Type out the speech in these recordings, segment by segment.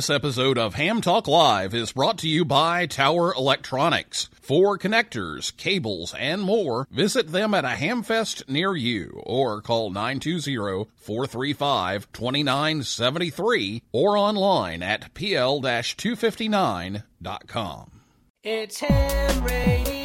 This episode of Ham Talk Live is brought to you by Tower Electronics. For connectors, cables, and more, visit them at a Hamfest near you or call 920-435-2973 or online at pl-259.com. It's Ham Radio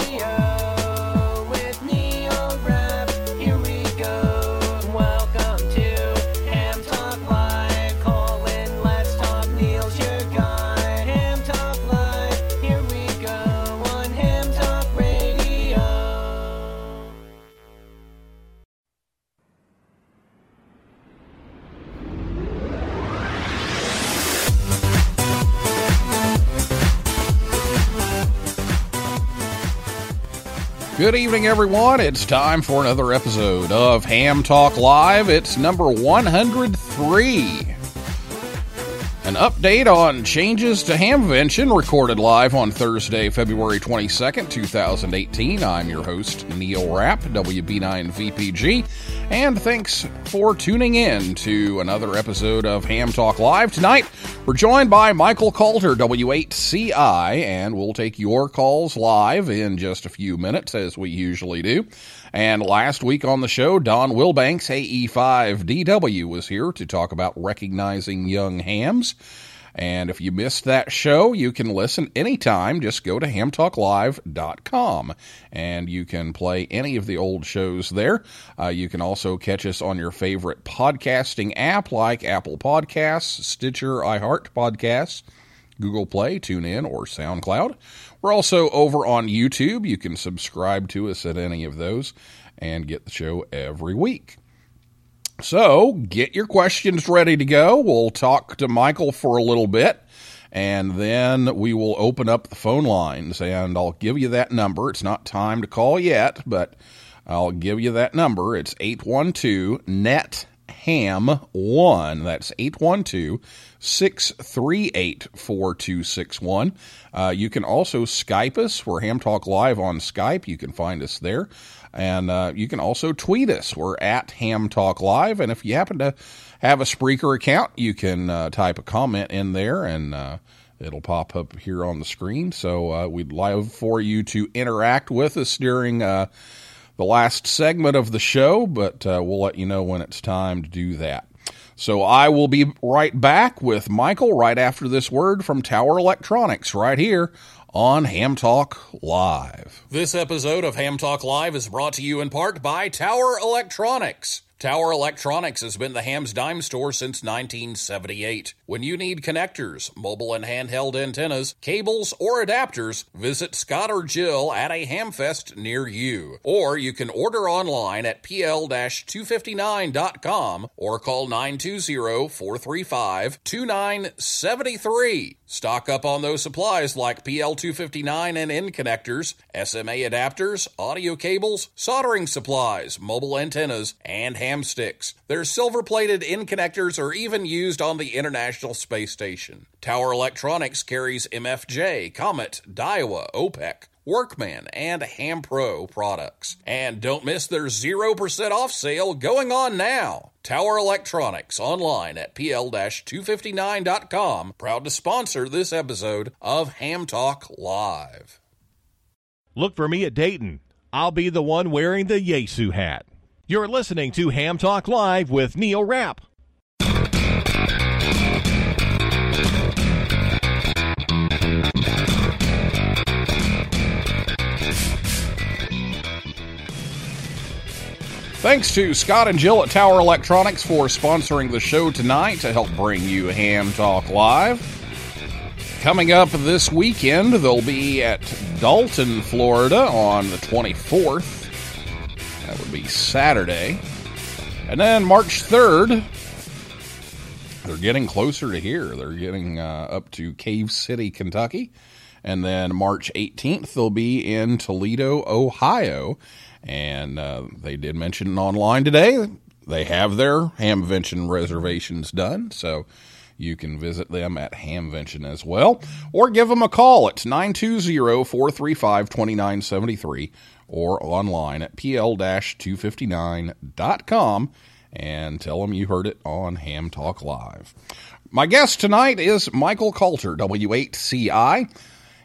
Good evening, everyone. It's time for another episode of Ham Talk Live. It's number 103. An update on changes to Hamvention recorded live on Thursday, February 22nd, 2018. I'm your host, Neil Rapp, WB9VPG, and thanks for tuning in to another episode of Ham Talk Live. Tonight, we're joined by Michael Coulter, W8CI, and we'll take your calls live in just a few minutes, as we usually do. And last week on the show, Don Wilbanks, AE5DW, was here to talk about recognizing young hams. And if you missed that show, you can listen anytime. Just go to hamtalklive.com and you can play any of the old shows there. Uh, you can also catch us on your favorite podcasting app like Apple Podcasts, Stitcher, iHeart Podcasts. Google Play, TuneIn, or SoundCloud. We're also over on YouTube. You can subscribe to us at any of those and get the show every week. So get your questions ready to go. We'll talk to Michael for a little bit and then we will open up the phone lines and I'll give you that number. It's not time to call yet, but I'll give you that number. It's 812 NET HAM 1. That's 812 638 4261. Uh, You can also Skype us. We're Ham Talk Live on Skype. You can find us there. And uh, you can also tweet us. We're at Ham Talk Live. And if you happen to have a Spreaker account, you can uh, type a comment in there and uh, it'll pop up here on the screen. So uh, we'd love for you to interact with us during uh, the last segment of the show, but uh, we'll let you know when it's time to do that. So I will be right back with Michael right after this word from Tower Electronics right here on Ham Talk Live. This episode of Ham Talk Live is brought to you in part by Tower Electronics. Tower Electronics has been the Ham's dime store since 1978. When you need connectors, mobile and handheld antennas, cables, or adapters, visit Scott or Jill at a Hamfest near you. Or you can order online at pl-259.com or call 920-435-2973. Stock up on those supplies like PL259 and N connectors, SMA adapters, audio cables, soldering supplies, mobile antennas, and ham sticks. Their silver plated N connectors are even used on the International Space Station. Tower Electronics carries MFJ, Comet, Daiwa, Opek. Workman, and Ham Pro products. And don't miss their 0% off sale going on now. Tower Electronics online at pl-259.com. Proud to sponsor this episode of Ham Talk Live. Look for me at Dayton. I'll be the one wearing the Yaesu hat. You're listening to Ham Talk Live with Neil Rapp. Thanks to Scott and Jill at Tower Electronics for sponsoring the show tonight to help bring you Ham Talk Live. Coming up this weekend, they'll be at Dalton, Florida on the 24th. That would be Saturday. And then March 3rd, they're getting closer to here. They're getting uh, up to Cave City, Kentucky. And then March 18th, they'll be in Toledo, Ohio. And uh, they did mention online today, they have their Hamvention reservations done. So you can visit them at Hamvention as well. Or give them a call. It's 920 435 2973 or online at pl-259.com and tell them you heard it on Ham Talk Live. My guest tonight is Michael Coulter, W8CI.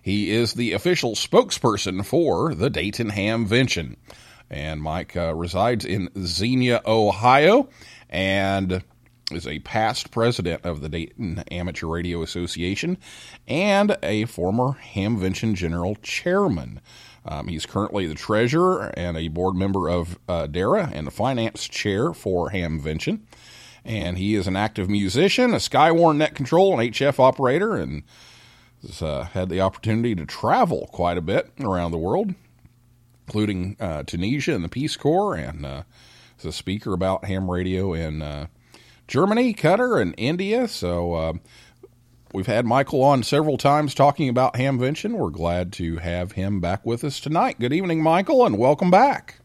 He is the official spokesperson for the Dayton Hamvention. And Mike uh, resides in Xenia, Ohio, and is a past president of the Dayton Amateur Radio Association and a former Hamvention General Chairman. Um, he's currently the treasurer and a board member of uh, DARA and the finance chair for Hamvention. And he is an active musician, a Skywarn net control and HF operator, and has uh, had the opportunity to travel quite a bit around the world, including uh, Tunisia and the Peace Corps, and uh, a speaker about ham radio in uh, Germany, Qatar, and India. So uh, we've had Michael on several times talking about Hamvention. We're glad to have him back with us tonight. Good evening, Michael, and welcome back.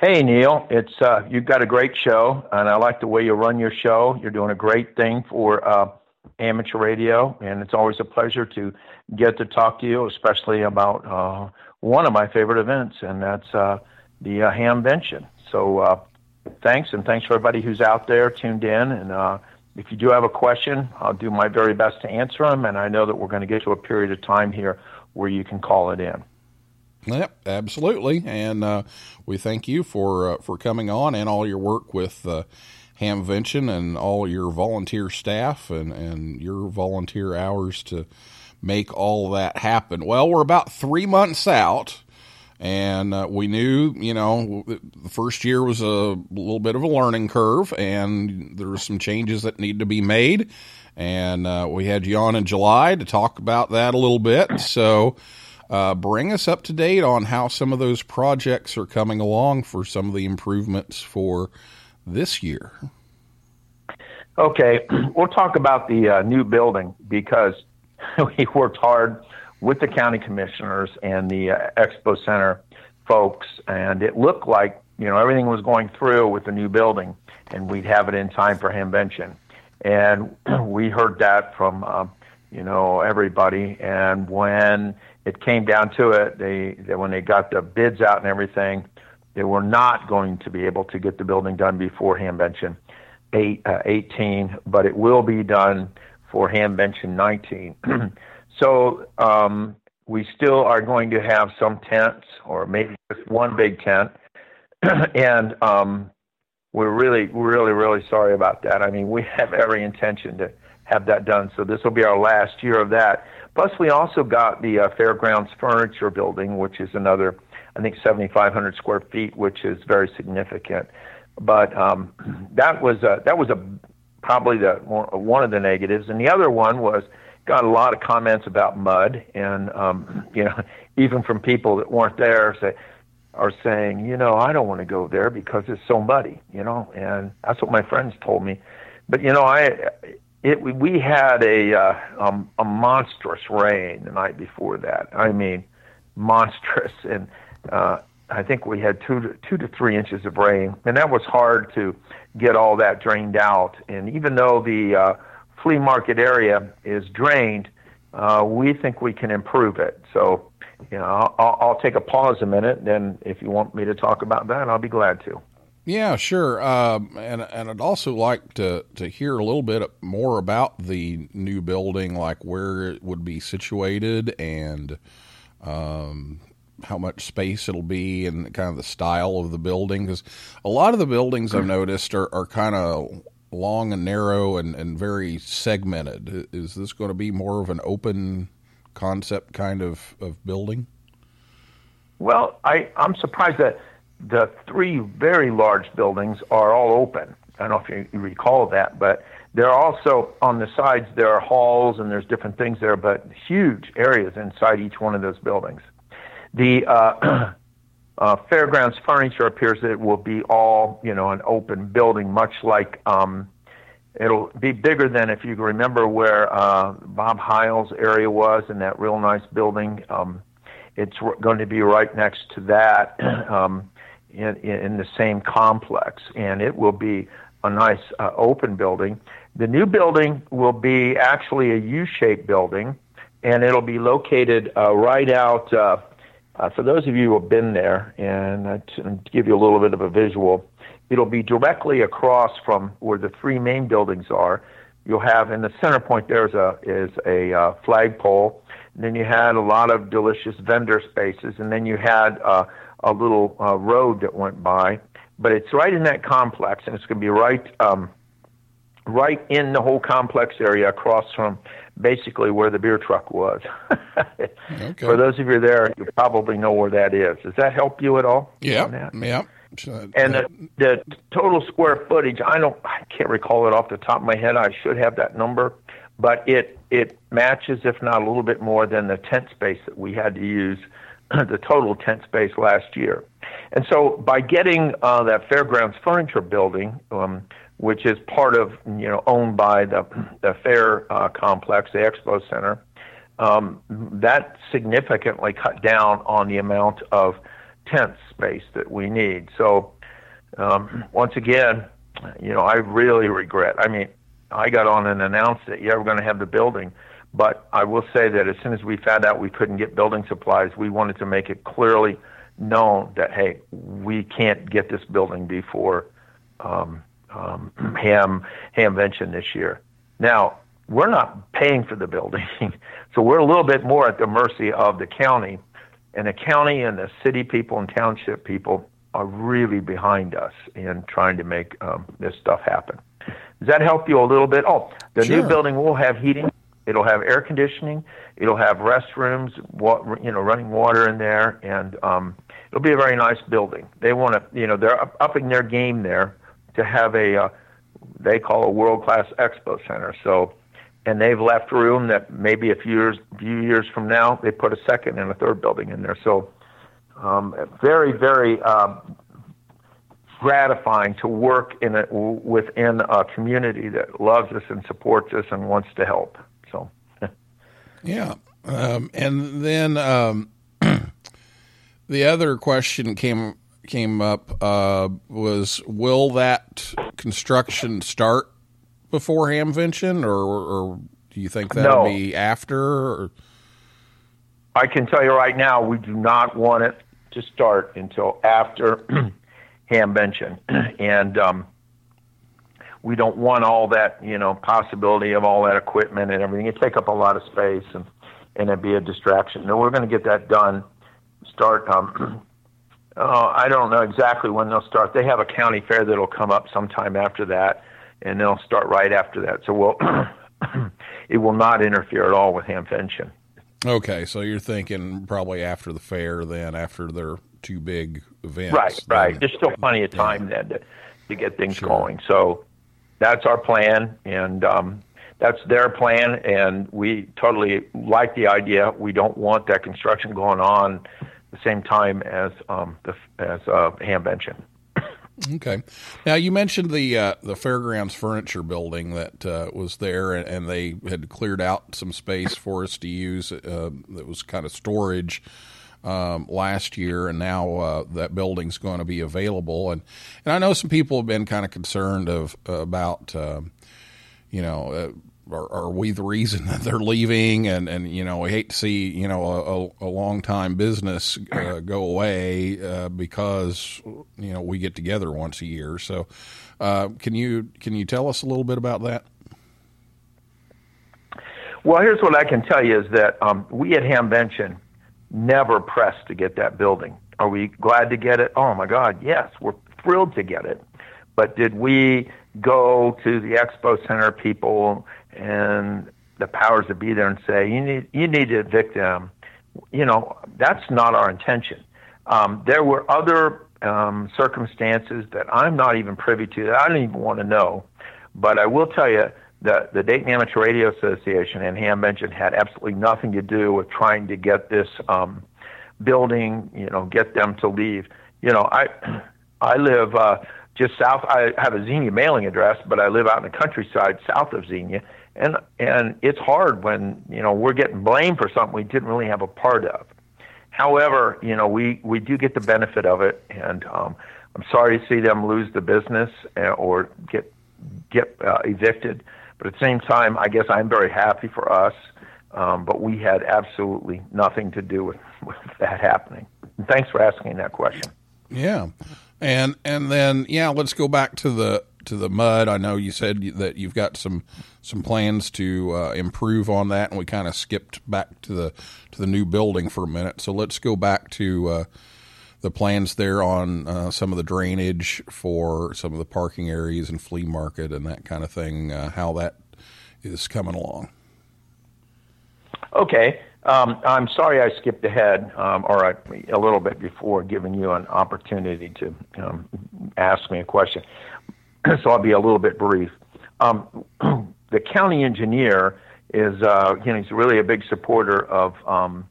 Hey Neil, it's uh, you've got a great show, and I like the way you run your show. You're doing a great thing for uh, amateur radio, and it's always a pleasure to get to talk to you, especially about uh, one of my favorite events, and that's uh, the uh, Hamvention. So uh, thanks, and thanks for everybody who's out there tuned in. And uh, if you do have a question, I'll do my very best to answer them. And I know that we're going to get to a period of time here where you can call it in. Yep, absolutely, and uh, we thank you for uh, for coming on and all your work with uh, Hamvention and all your volunteer staff and and your volunteer hours to make all that happen. Well, we're about three months out, and uh, we knew, you know, the first year was a little bit of a learning curve, and there were some changes that need to be made. And uh, we had you on in July to talk about that a little bit. So, uh, bring us up to date on how some of those projects are coming along for some of the improvements for this year. Okay, we'll talk about the uh, new building because we worked hard with the county commissioners and the uh, expo center folks, and it looked like you know everything was going through with the new building, and we'd have it in time for Hamvention. And we heard that from uh, you know everybody, and when it came down to it, they, they when they got the bids out and everything, they were not going to be able to get the building done before Hamvention eight, uh, 18, but it will be done for Hamvention 19. so um, we still are going to have some tents, or maybe just one big tent, and um, we're really, really, really sorry about that. I mean, we have every intention to have that done. So this will be our last year of that. Plus, we also got the uh, Fairgrounds Furniture Building, which is another, I think, 7,500 square feet, which is very significant. But um, that was a, that was a probably the one of the negatives, and the other one was got a lot of comments about mud, and um, you know, even from people that weren't there say are saying, you know, I don't want to go there because it's so muddy, you know, and that's what my friends told me. But you know, I it we had a uh, um, a monstrous rain the night before that. I mean, monstrous, and uh, I think we had two to two to three inches of rain, and that was hard to get all that drained out. And even though the uh, flea market area is drained, uh, we think we can improve it. So, you know, I'll, I'll take a pause a minute. and Then, if you want me to talk about that, I'll be glad to. Yeah, sure. Um, and and I'd also like to to hear a little bit more about the new building, like where it would be situated and um, how much space it'll be, and kind of the style of the building. Because a lot of the buildings I've noticed are, are kind of long and narrow and, and very segmented. Is this going to be more of an open concept kind of, of building? Well, I, I'm surprised that the three very large buildings are all open. I don't know if you recall that, but there are also on the sides there are halls and there's different things there, but huge areas inside each one of those buildings. The uh, uh, Fairgrounds Furniture appears that it will be all you know an open building, much like um, it'll be bigger than if you remember where uh, Bob Hiles area was in that real nice building. Um, it's going to be right next to that um, in, in the same complex, and it will be a nice uh, open building. The new building will be actually a U-shaped building, and it'll be located uh, right out. Uh, for those of you who have been there, and uh, to give you a little bit of a visual, it'll be directly across from where the three main buildings are. You'll have in the center point there is a is a uh, flagpole. And then you had a lot of delicious vendor spaces, and then you had uh, a little uh, road that went by. But it's right in that complex, and it's going to be right um, right in the whole complex area across from basically where the beer truck was. Okay. For those of you there, you probably know where that is. Does that help you at all? Yeah, yeah. So, And uh, the, the total square footage, I don't, I can't recall it off the top of my head. I should have that number, but it it matches, if not a little bit more, than the tent space that we had to use, the total tent space last year. And so, by getting uh, that Fairgrounds Furniture Building, um, which is part of, you know, owned by the the fair uh, complex, the Expo Center, um, that significantly cut down on the amount of tent space that we need. So, um, once again, you know, I really regret. I mean, I got on and announced that yeah, we're going to have the building, but I will say that as soon as we found out we couldn't get building supplies, we wanted to make it clearly known that hey, we can't get this building before um, um, Ham Hamvention this year. Now we're not paying for the building, so we're a little bit more at the mercy of the county, and the county and the city people and township people are really behind us in trying to make um, this stuff happen. Does that help you a little bit? Oh, the Sure. new building will have heating. It'll have air conditioning. It'll have restrooms, wa- you know, running water in there, and um, it'll be a very nice building. They want to, you know, they're up- upping their game there to have a uh, they call a world class expo center. So, and they've left room that maybe a few years few years from now they put a second and a third building in there. So, um, very very um, gratifying to work in a, within a community that loves us and supports us and wants to help. So. Yeah. Um, and then um, the other question came came up uh, was will that construction start before Hamvention or, or do you think that'll No. be after? Or, I can tell you right now, we do not want it to start until after Hamvention, and um, we don't want all that, you know, possibility of all that equipment and everything. It take up a lot of space, and and it'd be a distraction. No, we're going to get that done. Start. Um, uh, I don't know exactly when they'll start. They have a county fair that'll come up sometime after that, and they'll start right after that. So we'll. it will not interfere at all with Hamvention. okay, so you're thinking probably after the fair, then after their two big events. Right, right. then- There's still plenty of time then to, to get things Sure. going. So that's our plan, and um, that's their plan, and we totally like the idea. We don't want that construction going on the same time as um, the as uh, Hamvention. Okay. Now you mentioned the uh, the fairgrounds furniture building that uh, was there, and, and they had cleared out some space for us to use. Uh, that was kind of storage um, last year, and now uh, that building's going to be available. And and I know some people have been kind of concerned of about um, you know. Are, are we the reason that they're leaving? And, and you know, we hate to see you know a, a, a long time business uh, go away uh, because you know we get together once a year. So, uh, can you can you tell us a little bit about that? Well, here's what I can tell you is that um, we at Hamvention never pressed to get that building. Are we glad to get it? Oh my God, yes, we're thrilled to get it. But did we go to the expo center people and the powers that be there and say you need you need to evict them? You know, that's not our intention. Um, there were other um, circumstances that I'm not even privy to that I don't even want to know. But I will tell you that the Dayton Amateur Radio Association and Hamvention had absolutely nothing to do with trying to get this um, building, you know, get them to leave. You know, I I live uh, just south. I have a Xenia mailing address, but I live out in the countryside south of Xenia, and and it's hard when you know we're getting blamed for something we didn't really have a part of. However, you know, we we do get the benefit of it, and um, I'm sorry to see them lose the business uh, or get get uh, evicted. But at the same time, I guess I'm very happy for us. Um, but we had absolutely nothing to do with, with that happening. Thanks for asking that question. Yeah, and and then yeah, let's go back to the to the mud. I know you said that you've got some some plans to uh, improve on that, and we kind of skipped back to the to the new building for a minute. So let's go back to uh, the plans there on uh, some of the drainage for some of the parking areas and flea market and that kind of thing. Uh, how that is coming along. Okay. Um, I'm sorry I skipped ahead, um, or a little bit before giving you an opportunity to um, ask me a question. so I'll be a little bit brief. Um, the county engineer is, uh, you know, he's really a big supporter of um,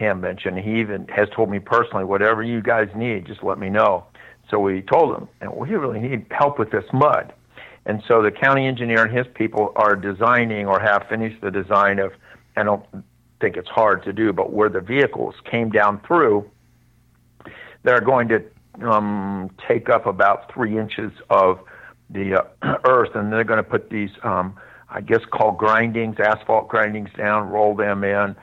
Hamvention, and he even has told me personally, whatever you guys need, just let me know. So we told him, and we really need help with this mud. And so the county engineer and his people are designing or have finished the design of, I don't think it's hard to do, but where the vehicles came down through, they're going to um, take up about three inches of the uh, earth, and they're going to put these, um, I guess, called grindings, asphalt grindings down, roll them in,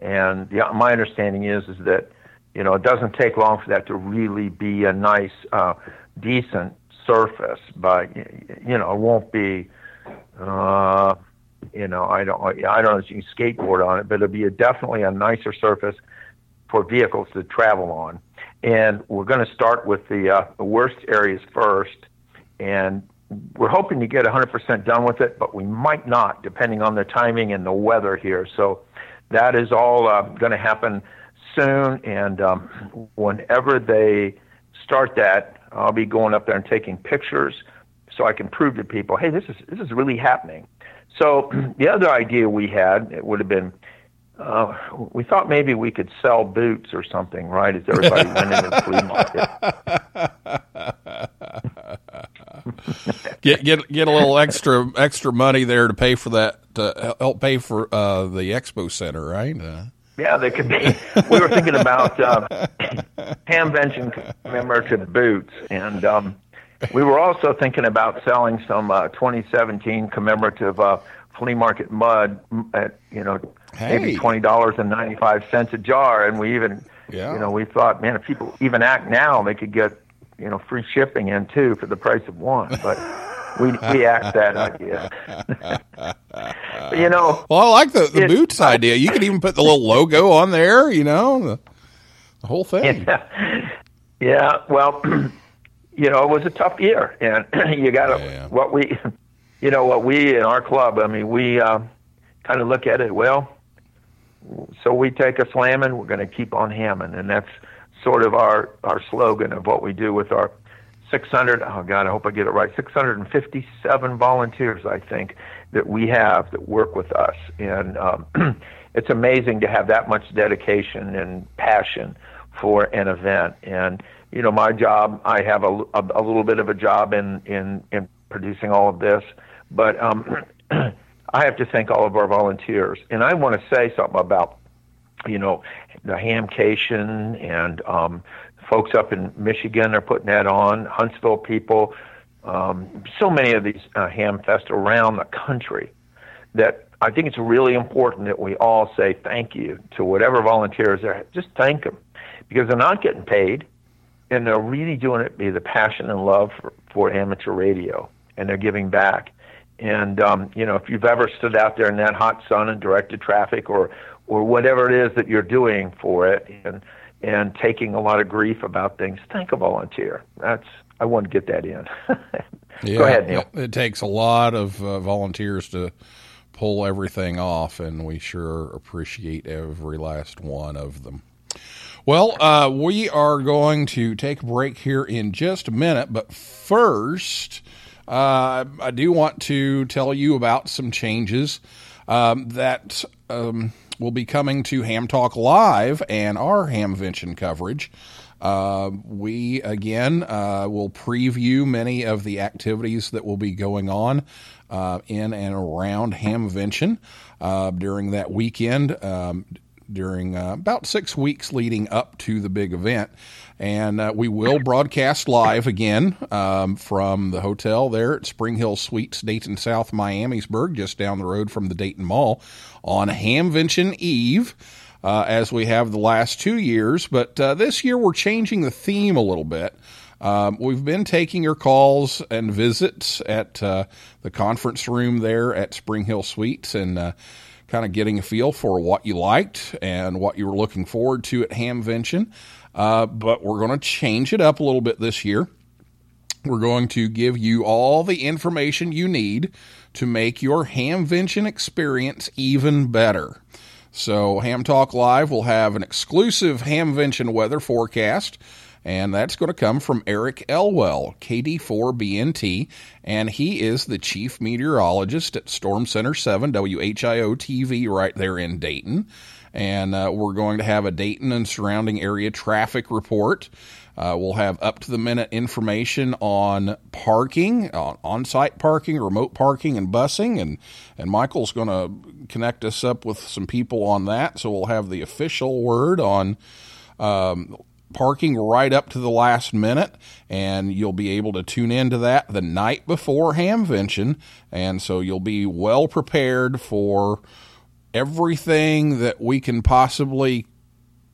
and the, my understanding is is that you know it doesn't take long for that to really be a nice, uh, decent surface, but you know it won't be. Uh, you know, I don't, I don't know if you can skateboard on it, but it'll be a, definitely a nicer surface for vehicles to travel on. And we're going to start with the, uh, the worst areas first, and we're hoping to get 100% done with it, but we might not, depending on the timing and the weather here. So that is all uh, going to happen soon, and um, whenever they start that, I'll be going up there and taking pictures so I can prove to people, hey, this is this is really happening. So the other idea we had it would have been, uh, we thought maybe we could sell boots or something, right? As everybody went into the flea market. get get get a little extra extra money there to pay for that to help pay for uh, the expo center, right? Uh, yeah, they could be. We were thinking about um, Hamvention commemorative boots, and um, we were also thinking about selling some uh, 2017 commemorative uh, flea market mud at you know Hey. maybe twenty dollars and ninety five cents a jar, and we even Yeah. you know we thought, man, if people even act now, they could get you know free shipping in too for the price of one, but. We we axed that idea, but, you know. well, I like the, the It- boots idea. You could even put the little logo on there, you know, the, the whole thing. Yeah, yeah. Well, you know, it was a tough year, and you got to Yeah. what we, you know, what we in our club. I mean, we um, kind of look at it. Well, so we take a slamming, we're going to keep on hamming, and that's sort of our our slogan of what we do with our 600. Oh God, I hope I get it right. 657 volunteers, I think, that we have that work with us, and um, it's amazing to have that much dedication and passion for an event. And you know, my job, I have a, a, a little bit of a job in in in producing all of this, but um, I have to thank all of our volunteers, and I want to say something about you know, the Hamcation and um, folks up in Michigan are putting that on. Huntsville people, um, so many of these uh, ham fests around the country that I think it's really important that we all say thank you to whatever volunteers are. Just thank them because they're not getting paid, and they're really doing it be the passion and love for, for amateur radio, and they're giving back. And um, you know, if you've ever stood out there in that hot sun and directed traffic, or or whatever it is that you're doing for it, and and taking a lot of grief about things, thank a volunteer. That's I want to get that in. Yeah, Go ahead, Neil. It, it takes a lot of uh, volunteers to pull everything off, and we sure appreciate every last one of them. Well, uh, we are going to take a break here in just a minute, but first, uh, I do want to tell you about some changes um, that um, will be coming to Ham Talk Live and our Hamvention coverage. Uh, we again uh, will preview many of the activities that will be going on uh, in and around Hamvention uh, during that weekend. Um, during uh, about six weeks leading up to the big event. And uh, we will broadcast live again um, from the hotel there at Spring Hill Suites, Dayton South, Miamisburg, just down the road from the Dayton Mall on Hamvention Eve. Uh, as we have the last two years, but uh, this year we're changing the theme a little bit. Um, we've been taking your calls and visits at uh, the conference room there at Spring Hill Suites and uh, kind of getting a feel for what you liked and what you were looking forward to at Hamvention. Uh, but we're going to change it up a little bit this year. We're going to give you all the information you need to make your Hamvention experience even better. So, Ham Talk Live will have an exclusive Hamvention weather forecast and that's going to come from Eric Elwell, KD4BNT, and he is the chief meteorologist at Storm Center 7 WHIO TV right there in Dayton. And uh, we're going to have a Dayton and surrounding area traffic report. Uh, we'll have up to the minute information on parking, on site parking, remote parking, and busing. And, and Michael's going to connect us up with some people on that. So we'll have the official word on um, parking right up to the last minute, and you'll be able to tune into that the night before Hamvention, and so you'll be well prepared for everything that we can possibly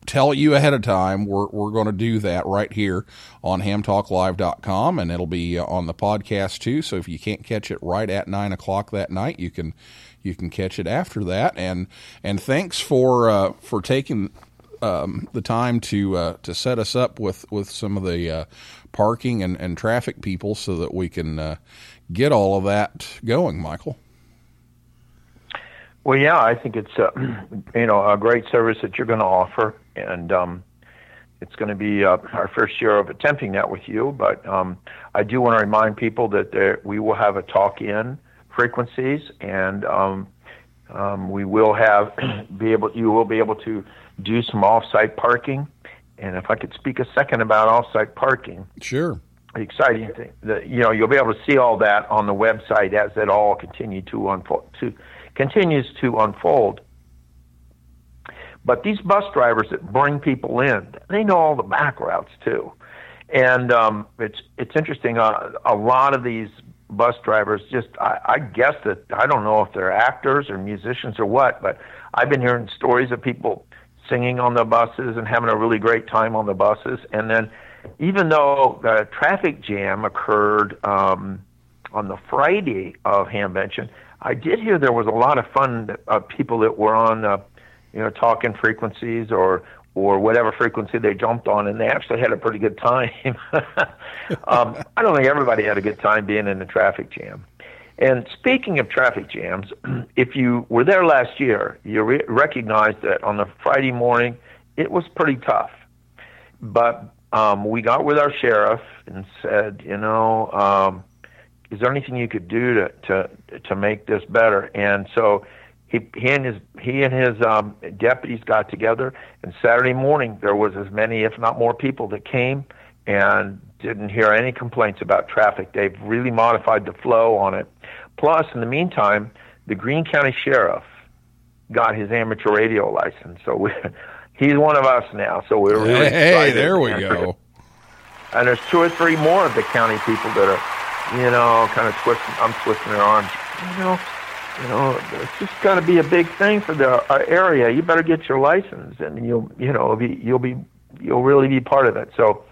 tell you ahead of time. We're, we're going to do that right here on hamtalklive.com, and it'll be on the podcast too. So if you can't catch it right at nine o'clock that night, you can you can catch it after that. And and thanks for uh, for taking um, the time to uh, to set us up with with some of the uh, parking and, and traffic people so that we can uh, get all of that going, Michael. Well, yeah, I think it's a, you know a great service that you're going to offer, and um, it's going to be uh, our first year of attempting that with you. But um, I do want to remind people that there, we will have a talk-in frequencies, and um, um, we will have be able you will be able to do some off-site parking. And if I could speak a second about off-site parking, sure. The exciting thing that you know you'll be able to see all that on the website as it all continue to unfold to continues to unfold. But these bus drivers that bring people in, they know all the back routes too, and um, it's it's interesting. Uh, a lot of these bus drivers just I, I guess that I don't know if they're actors or musicians or what, but I've been hearing stories of people singing on the buses and having a really great time on the buses. And then, even though the traffic jam occurred um, on the Friday of Hamvention, I did hear there was a lot of fun uh, people that were on, uh, you know, talking frequencies or or whatever frequency they jumped on, and they actually had a pretty good time. um, I don't think everybody had a good time being in a traffic jam. And speaking of traffic jams, if you were there last year, you re- recognize that on the Friday morning it was pretty tough. But um, we got with our sheriff and said, you know, um, is there anything you could do to to to make this better? And so he he and his he and his um, deputies got together, and Saturday morning there was as many, if not more, people that came and didn't hear any complaints about traffic. They've really modified the flow on it. Plus, in the meantime, the Greene County Sheriff got his amateur radio license, so we, he's one of us now. So we're really hey, there we go. And there's two or three more of the county people that are, you know, kind of twisting. I'm twisting their arms. You know, you know, it's just going to be a big thing for the uh, area. You better get your license, and you'll, you know, be, you'll be, you'll really be part of it. So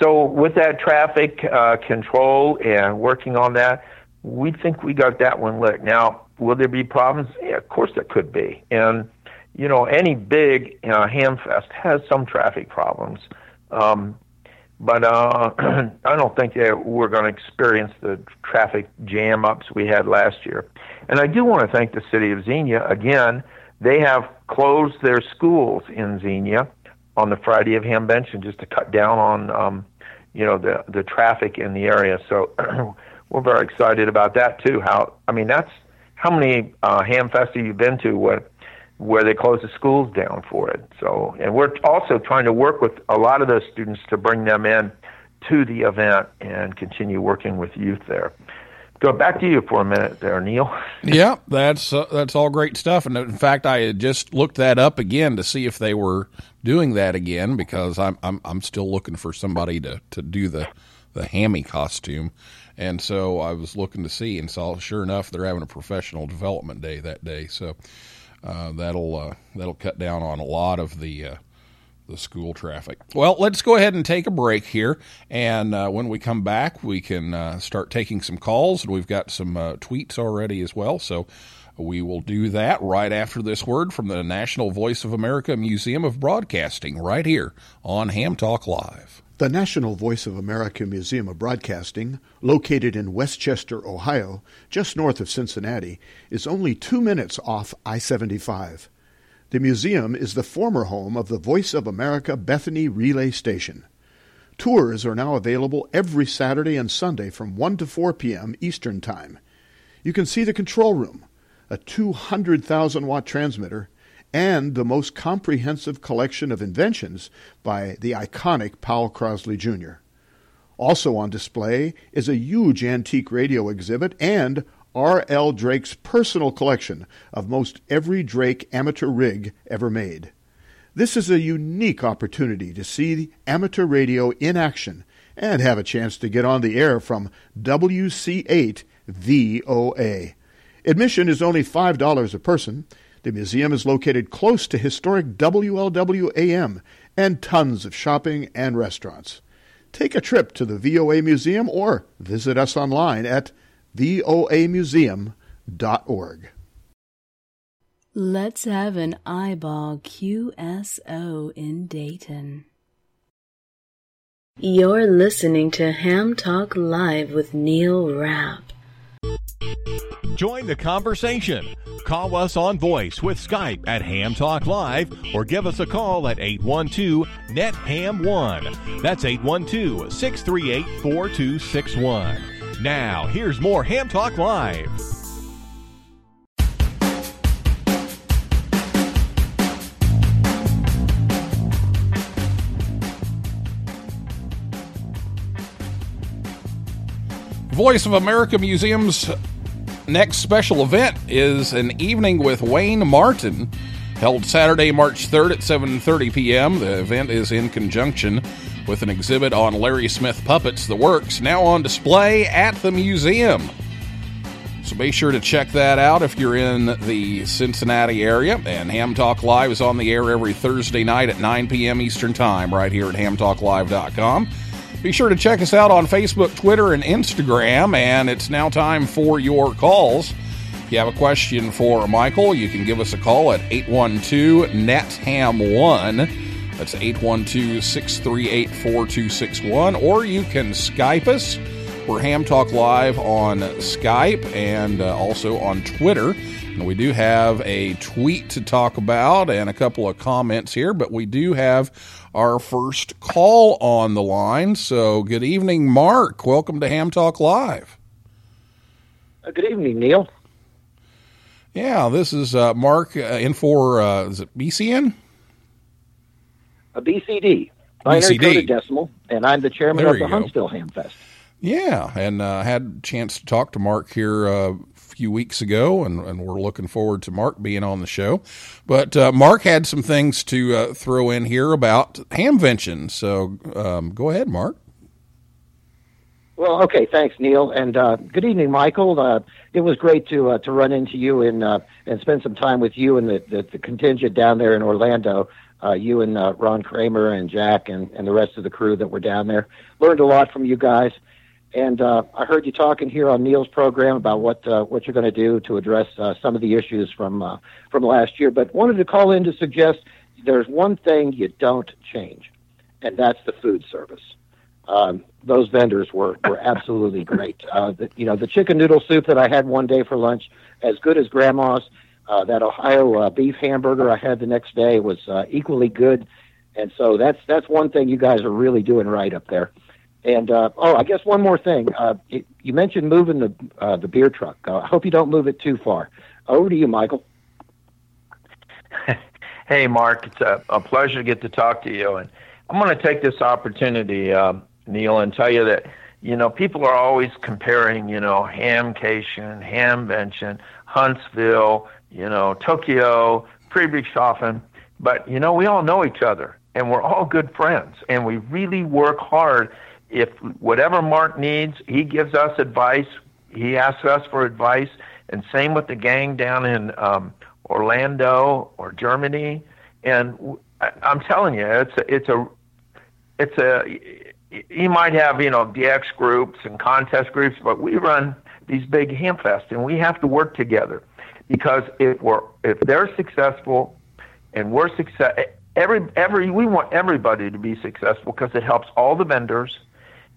so with that traffic uh, control and working on that, we think we got that one licked. Now, will there be problems? Yeah, of course there could be. And you know, any big uh, hamfest has some traffic problems. Um, but uh, I don't think that we're going to experience the traffic jam ups we had last year. And I do want to thank the city of Xenia again. They have closed their schools in Xenia on the Friday of Hamvention just to cut down on um, you know the the traffic in the area. So we're very excited about that too. How I mean that's how many uh, ham fest have you been to where where they close the schools down for it. So, and we're also trying to work with a lot of those students to bring them in to the event and continue working with youth there. Go back to you for a minute there, Neil. Yeah, that's uh, that's all great stuff. And in fact, I had just looked that up again to see if they were doing that again because I'm I'm I'm still looking for somebody to to do the the hammy costume. And so I was looking to see and saw sure enough they're having a professional development day that day. So uh, that'll uh, that'll cut down on a lot of the uh, the school traffic. Well, let's go ahead and take a break here, and uh, when we come back, we can uh, start taking some calls. And we've got some uh, tweets already as well, so we will do that right after this word from the National Voice of America Museum of Broadcasting, right here on Ham Talk Live. The National Voice of America Museum of Broadcasting, located in West Chester, Ohio, just north of Cincinnati, is only two minutes off I 75. The museum is the former home of the Voice of America Bethany Relay Station. Tours are now available every Saturday and Sunday from 1 to 4 p.m. Eastern Time. You can see the control room, a 200,000 watt transmitter, and the most comprehensive collection of inventions by the iconic Powell Crosley Jr. Also on display is a huge antique radio exhibit and R.L. Drake's personal collection of most every Drake amateur rig ever made. This is a unique opportunity to see amateur radio in action and have a chance to get on the air from WC8 VOA. Admission is only $5 a person. The museum is located close to historic WLWAM and tons of shopping and restaurants. Take a trip to the VOA Museum or visit us online at voamuseum.org. Let's have an eyeball QSO in Dayton. You're listening to Ham Talk Live with Neil Rapp. Join the conversation. Call us on voice with Skype at Ham Talk Live or give us a call at 812 NET HAM 1. That's 812 638 4261. Now, here's more Ham Talk Live. Voice of America Museum's next special event is an evening with Wayne Martin, held Saturday, March 3rd at 7:30 p.m. The event is in conjunction with an exhibit on Larry Smith puppets, the works, now on display at the museum. So be sure to check that out if you're in the Cincinnati area. And Ham Talk Live is on the air every Thursday night at 9 p.m. Eastern Time, right here at hamtalklive.com. Be sure to check us out on Facebook, Twitter, and Instagram. And it's now time for your calls. If you have a question for Michael, you can give us a call at 812 NET HAM 1. That's 812 638 4261. Or you can Skype us. We're Ham Talk Live on Skype and uh, also on Twitter. And we do have a tweet to talk about and a couple of comments here, but we do have our first call on the line. So, good evening, Mark. Welcome to Ham Talk Live. Uh, Good evening, Neil. Yeah, this is uh, Mark uh, in for uh, is it BCN? A BCD, binary BCD. coded decimal, and I'm the chairman There of the go. Huntsville Ham Fest. Yeah, and uh, had a chance to talk to Mark here uh, few weeks ago, and, and we're looking forward to Mark being on the show. But uh, Mark had some things to uh, throw in here about hamvention. So um, go ahead, Mark. Well, okay, thanks, Neil, and uh, good evening, Michael. Uh, it was great to uh, to run into you and uh, and spend some time with you and the, the, the contingent down there in Orlando. You and Ron Kramer and Jack and, and the rest of the crew that were down there learned a lot from you guys. And uh, I heard you talking here on Neil's program about what uh, what you're going to do to address uh, some of the issues from uh, from last year. But wanted to call in to suggest there's one thing you don't change, and that's the food service. Um, those vendors were were absolutely great. Uh, the, you know, the chicken noodle soup that I had one day for lunch, as good as Grandma's. Uh, that Ohio beef hamburger I had the next day was equally good, and so that's that's one thing you guys are really doing right up there. And uh, oh, I guess one more thing. Uh, you, you mentioned moving the uh, the beer truck. Uh, I hope you don't move it too far. Over to you, Michael. Hey, Mark, it's a, a pleasure to get to talk to you. And I'm going to take this opportunity, uh, Neil, and tell you that, you know, people are always comparing, you know, Hamcation, Hamvention, Huntsville, you know, Tokyo, Friedrichshafen. But, you know, we all know each other and we're all good friends and we really work hard. If whatever Mark needs, he gives us advice. He asks us for advice. And same with the gang down in um, Orlando or Germany. And I'm telling you, it's a, it's a, it's a, you might have, you know, DX groups and contest groups, but we run these big ham fests and we have to work together because if we're, if they're successful and we're success, every, every, we want everybody to be successful because it helps all the vendors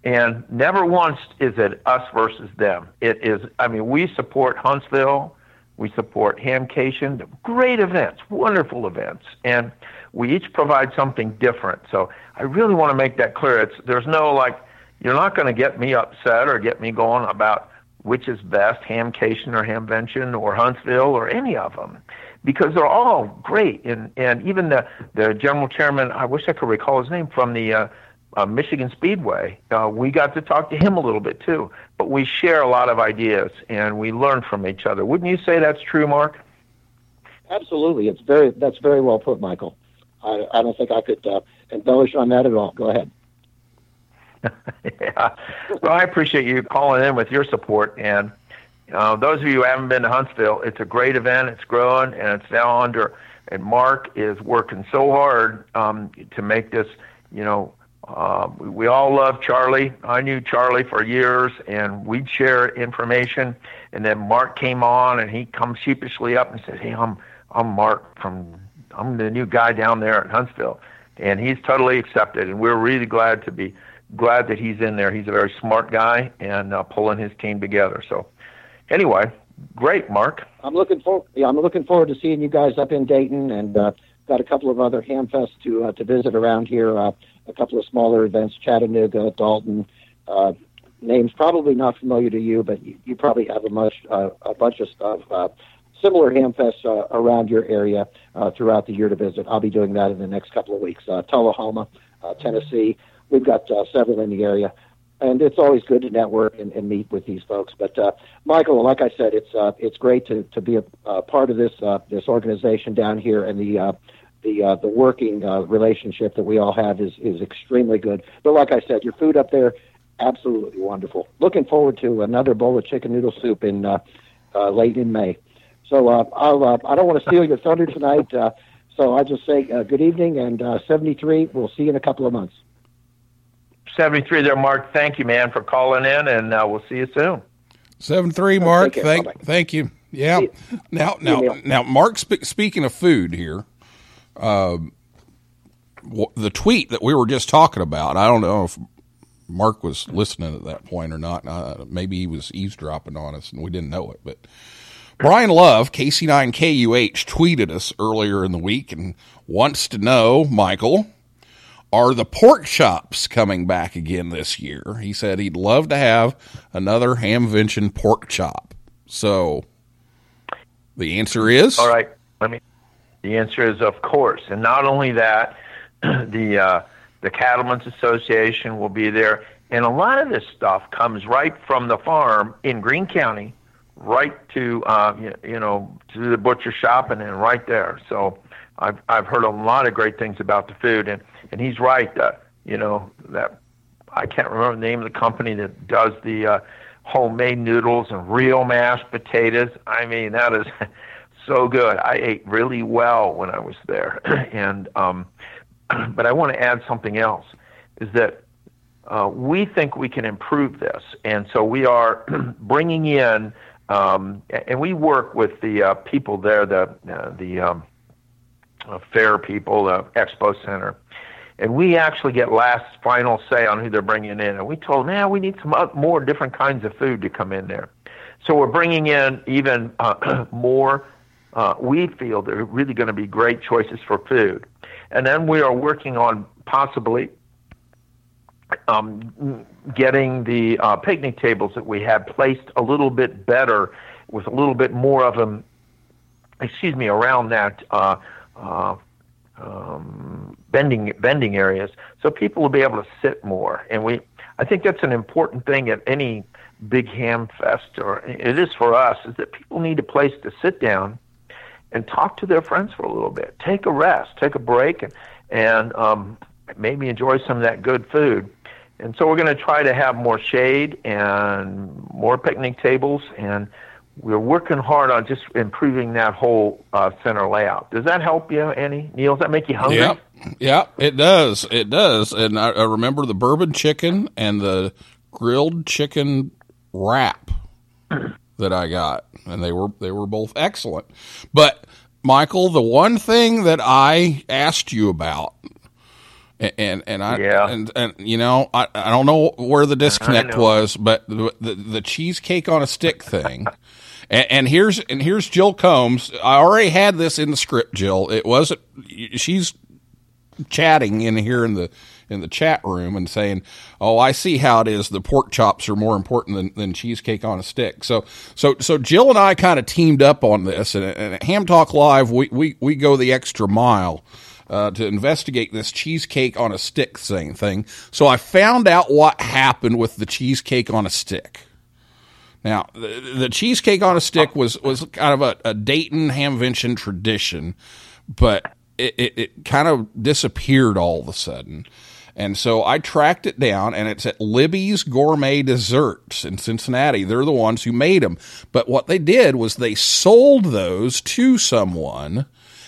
and never once is it us versus them. It is, I mean, we support Huntsville, we support Hamcation, great events, wonderful events, and we each provide something different. So I really want to make that clear. It's there's no like, you're not going to get me upset or get me going about which is best, Hamcation or Hamvention or Huntsville or any of them, because they're all great. And and even the the general chairman, I wish I could recall his name from the. Uh, uh, Michigan Speedway. Uh, we got to talk to him a little bit too, but we share a lot of ideas and we learn from each other. Wouldn't you say that's true, Mark? Absolutely, it's very that's very well put, Michael. I, I don't think I could uh, embellish on that at all. Go ahead. yeah. Well, I appreciate you calling in with your support. And uh, those of you who haven't been to Huntsville, it's a great event. It's growing, and it's now under. And Mark is working so hard um, to make this. You know, uh, we, all love Charlie. I knew Charlie for years, and we'd share information. And then Mark came on, and he comes sheepishly up and says, "Hey, I'm I'm Mark from I'm the new guy down there at Huntsville," and he's totally accepted. And we're really glad to be glad that he's in there. He's a very smart guy and uh, pulling his team together. So, anyway, great, Mark. I'm looking for yeah, I'm looking forward to seeing you guys up in Dayton, and uh, got a couple of other hamfests to uh, to visit around here. Uh, a couple of smaller events, Chattanooga, Dalton. Uh, names probably not familiar to you, but you, you probably have a much uh, a bunch of stuff. Uh, Similar hamfests uh, around your area uh, throughout the year to visit. I'll be doing that in the next couple of weeks. Uh, Tullahoma, uh, Tennessee. We've got uh, several in the area, and it's always good to network and, and meet with these folks. But uh, Michael, like I said, it's uh, it's great to, to be a uh, part of this uh, this organization down here, and the uh, the uh, the working uh, relationship that we all have is is extremely good. But like I said, your food up there, absolutely wonderful. Looking forward to another bowl of chicken noodle soup in uh, uh, late in May. So uh, I'll uh, I don't want to steal your thunder tonight. Uh, so I just say uh, good evening and uh, 73. We'll see you in a couple of months. 73 there, Mark. Thank you, man, for calling in, and uh, we'll see you soon. Seven three, Mark. Thank, thank you. Yeah. Now, now, now, Mark. Spe- speaking of food here, um, wh- the tweet that we were just talking about. I don't know if Mark was listening at that point or not. Uh, maybe he was eavesdropping on us and we didn't know it. But Brian Love, KC9KUH, tweeted us earlier in the week and wants to know, Michael, are the pork chops coming back again this year? He said he'd love to have another Hamvention pork chop. So the answer is All right. Let me. The answer is of course, and not only that, the uh, the Cattlemen's Association will be there, and a lot of this stuff comes right from the farm in Greene County, right to uh, you, you know to the butcher shop, and then right there. So I've I've heard a lot of great things about the food, and and he's right. Uh, you know that I can't remember the name of the company that does the uh, homemade noodles and real mashed potatoes. I mean, that is so good. I ate really well when I was there, and um, but I want to add something else. Is that uh, we think we can improve this, and so we are bringing in, um, and we work with the uh, people there, the uh, the um, uh, fair people, the expo center, and we actually get last final say on who they're bringing in. And we told, them, yeah, we need some more different kinds of food to come in there. So we're bringing in even uh, more. Uh, we feel they're really going to be great choices for food, and then we are working on possibly um, getting the uh, picnic tables that we had placed a little bit better, with a little bit more of them. Excuse me, around that uh, uh, um, bending bending areas, so people will be able to sit more. And we, I think that's an important thing at any big ham fest, or it is for us, is that people need a place to sit down and talk to their friends for a little bit. Take a rest, take a break, and and um, maybe enjoy some of that good food. And so we're going to try to have more shade and more picnic tables, and we're working hard on just improving that whole uh, center layout. Does that help you, Annie? Neil, does that make you hungry? Yep. Yep, it does. It does. And I, I remember the bourbon chicken and the grilled chicken wrap that I got, and they were they were both excellent. But Michael, the one thing that I asked you about, and and, and I Yeah. and and you know I, I don't know where the disconnect was, but the, the the cheesecake on a stick thing. And, and here's and here's Jill Combs. I already had this in the script, Jill. It wasn't. She's chatting in here in the in the chat room and saying, "Oh, I see how it is. The pork chops are more important than, than cheesecake on a stick." So, so, so Jill and I kind of teamed up on this, and, and at Ham Talk Live, we we we go the extra mile. Uh, to investigate this cheesecake on a stick thing thing, so I found out what happened with the cheesecake on a stick. Now, the, the cheesecake on a stick was was kind of a, a Dayton Hamvention tradition, but it, it, it kind of disappeared all of a sudden. And so I tracked it down, and it's at Libby's Gourmet Desserts in Cincinnati. They're the ones who made them. But what they did was they sold those to someone,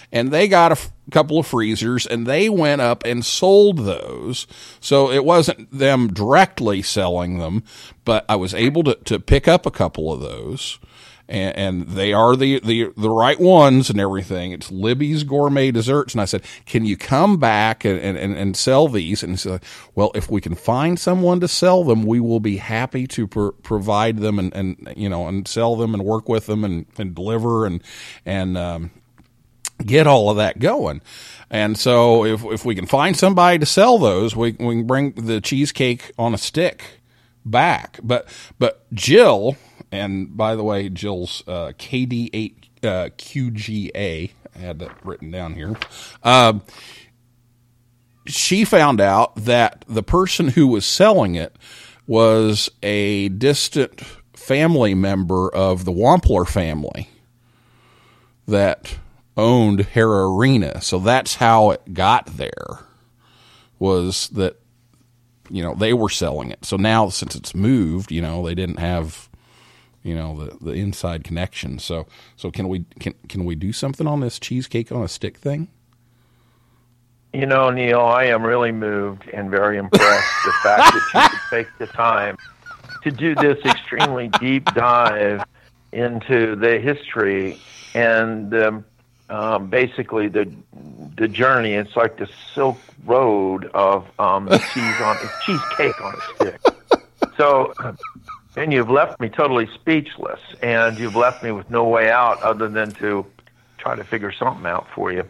and they got a f- couple of freezers, and they went up and sold those. So it wasn't them directly selling them, but I was able to, to pick up a couple of those and, and they are the, the the right ones and everything. It's Libby's Gourmet Desserts, and I said, "Can you come back and, and, and sell these?" And he said, "Well, if we can find someone to sell them, we will be happy to pro- provide them and, and you know and sell them and work with them and, and deliver and and um, get all of that going." And so, if if we can find somebody to sell those, we we can bring the cheesecake on a stick back. But but Jill, and by the way, Jill's uh, KD8 uh, QGA. I had that written down here. Um, she found out that the person who was selling it was a distant family member of the Wampler family that owned Hara Arena. So that's how it got there. Was that you know they were selling it. So now since it's moved, you know they didn't have you know the the inside connection. So so can we can can we do something on this cheesecake on a stick thing? You know, Neil, I am really moved and very impressed the fact that you could take the time to do this extremely deep dive into the history and um, um, basically the the journey. It's like the Silk Road of um, cheese on cheesecake on a stick. So, and you've left me totally speechless, and you've left me with no way out other than to try to figure something out for you.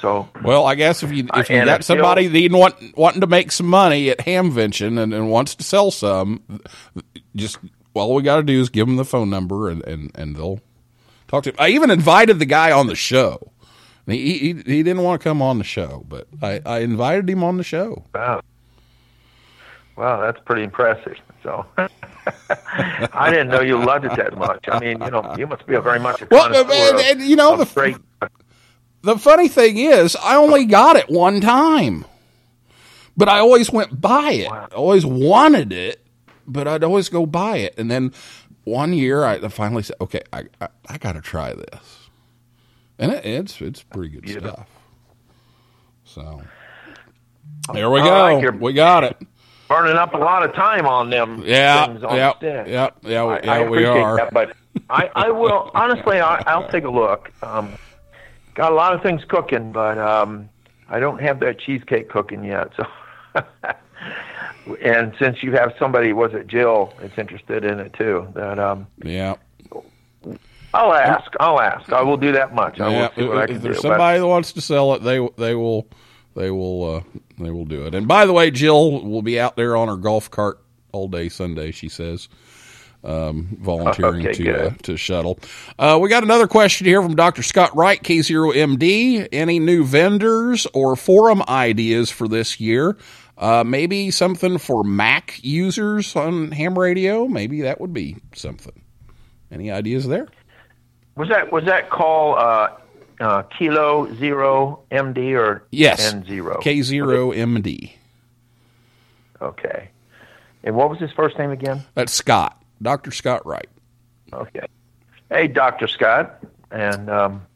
So, Well, I guess if you if you got somebody that want wanting to make some money at Hamvention and, and wants to sell some, just all we got to do is give them the phone number and, and, and they'll talk to. Him. I even invited the guy on the show. He, he he didn't want to come on the show, but I, I invited him on the show. Wow. Wow, that's pretty impressive. So I didn't know you loved it that much. I mean, you know, you must be a very much a Well, and- and, you know, of the- great. The funny thing is, I only got it one time, but I always went by it. I always wanted it, but I'd always go buy it. And then one year, I finally said, "Okay, I I, I got to try this," and it, it's it's pretty good Beautiful. stuff. So there we All go. right, we got it. Burning up a lot of time on them Yeah, things on yeah, stick. yeah, yeah, I, yeah. I we appreciate are. that, but I, I will honestly. I, I'll take a look. Um, got a lot of things cooking, but um, I don't have that cheesecake cooking yet. So, and since you have somebody, was it Jill, that's interested in it too? That um, Yeah. I'll ask. I'll ask. I will do that much. I Yeah, will see what I if, can if do. there's but- somebody that wants to sell it, they they will they will uh, they will do it. And by the way, Jill will be out there on her golf cart all day Sunday. She says, um, volunteering Okay, to uh, to shuttle. Uh, we got another question here from Dr. Scott Wright, K0MD. Any new vendors or forum ideas for this year? Uh, maybe something for Mac users on ham radio. Maybe that would be something. Any ideas there? Was that was that call uh, Kilo Zero MD or Yes. N Zero? K0MD. Okay. And what was his first name again? That's Scott. Dr. Scott Wright. Okay. Hey, Dr. Scott, and um,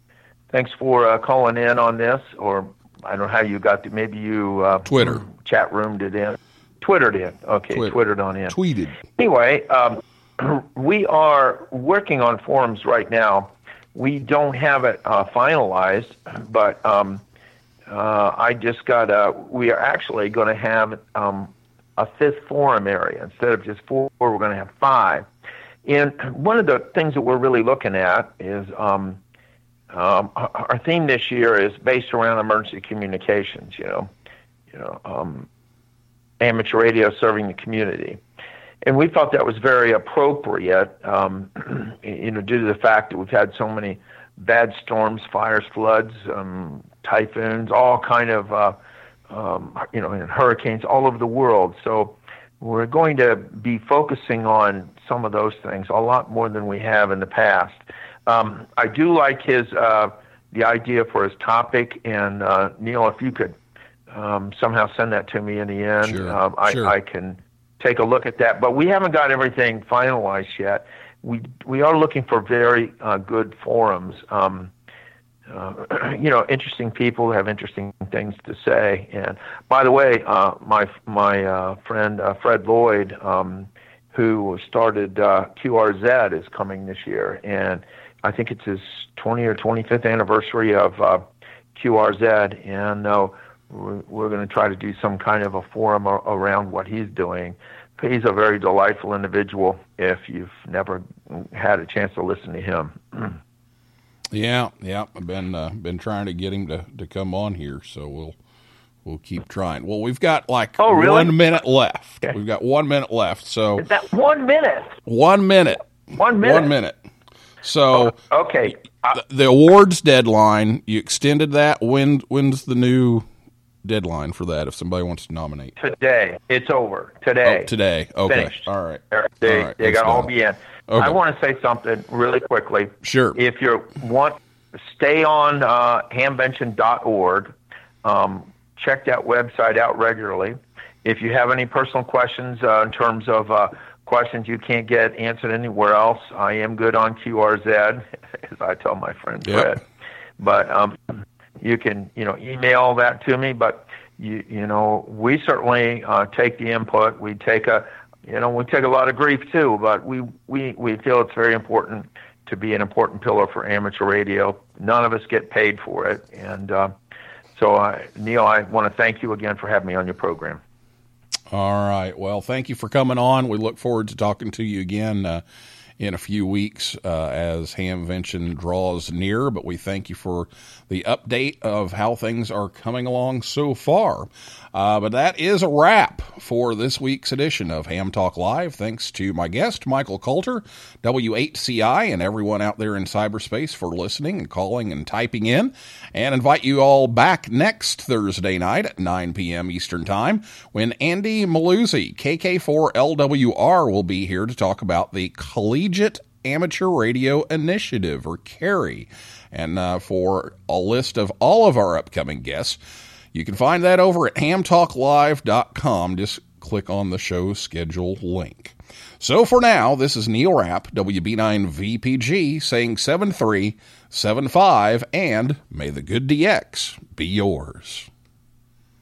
thanks for uh, calling in on this. Or I don't know how you got to. Maybe you uh, Twitter. chat roomed it in, Twittered in. Okay, Twitter. Twittered on in. Tweeted. Anyway, um, we are working on forums right now. We don't have it uh, finalized, but um, uh, I just got a. We are actually going to have um, a fifth forum area instead of just four. We're going to have five. And one of the things that we're really looking at is um, um, our theme this year is based around emergency communications. You know, you know, um, amateur radio serving the community and we thought that was very appropriate, um, you know, due to the fact that we've had so many bad storms, fires, floods, um, typhoons, all kind of, uh, um, you know, and hurricanes all over the world. So we're going to be focusing on some of those things a lot more than we have in the past. Um, I do like his uh, the idea for his topic, and uh, Neil, if you could um, somehow send that to me in the end, Sure, um, I, sure. I can take a look at that. But we haven't got everything finalized yet. We we are looking for very uh, good forums. Um, uh, you know, interesting people have interesting things to say. And by the way, uh, my my uh, friend uh, Fred Lloyd, um, who started uh, QRZ, is coming this year, and I think it's his 20 or 25th anniversary of QRZ, and we're, we're going to try to do some kind of a forum ar- around what he's doing. He's a very delightful individual. If you've never had a chance to listen to him, Yeah, yeah. I've been uh, been trying to get him to, to come on here, so we'll we'll keep trying. Well, we've got like Oh, really? one minute left. Okay. We've got one minute left. So is that one minute? one minute. One minute. One minute. So Okay. Uh, the, the awards deadline, you extended that. When when's the new deadline for that? If somebody wants to nominate, today, it's over. Today. oh, today. Okay, Finished. all right. They, All right, they got all be in. Okay. I want to say something really quickly. Sure. If you want, stay on uh, hamvention.org. Um, check that website out regularly. If you have any personal questions uh, in terms of uh, questions you can't get answered anywhere else, I am good on QRZ, as I tell my friend Yep. Fred. But um, you can, you know, email that to me. But you, you know, we certainly uh, take the input. We take a, you know, we take a lot of grief too. But we we we feel it's very important to be an important pillar for amateur radio. None of us get paid for it, and uh, so uh, Neil, I want to thank you again for having me on your program. All right. Well, thank you for coming on. We look forward to talking to you again uh, in a few weeks uh, as Hamvention draws near. But we thank you for the update of how things are coming along so far. Uh, but that is a wrap for this week's edition of Ham Talk Live. Thanks to my guest, Michael Kalter, W8CI, and everyone out there in cyberspace for listening and calling and typing in. And invite you all back next Thursday night at 9 p.m. Eastern Time when Andy Milluzzi, KK4LWR, will be here to talk about the Collegiate Amateur Radio Initiative, or CARI. And uh, for a list of all of our upcoming guests, you can find that over at hamtalklive.com. Just click on the show schedule link. So for now, this is Neil Rapp, WB9VPG, saying 7375, and may the good DX be yours.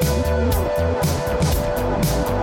Thank you.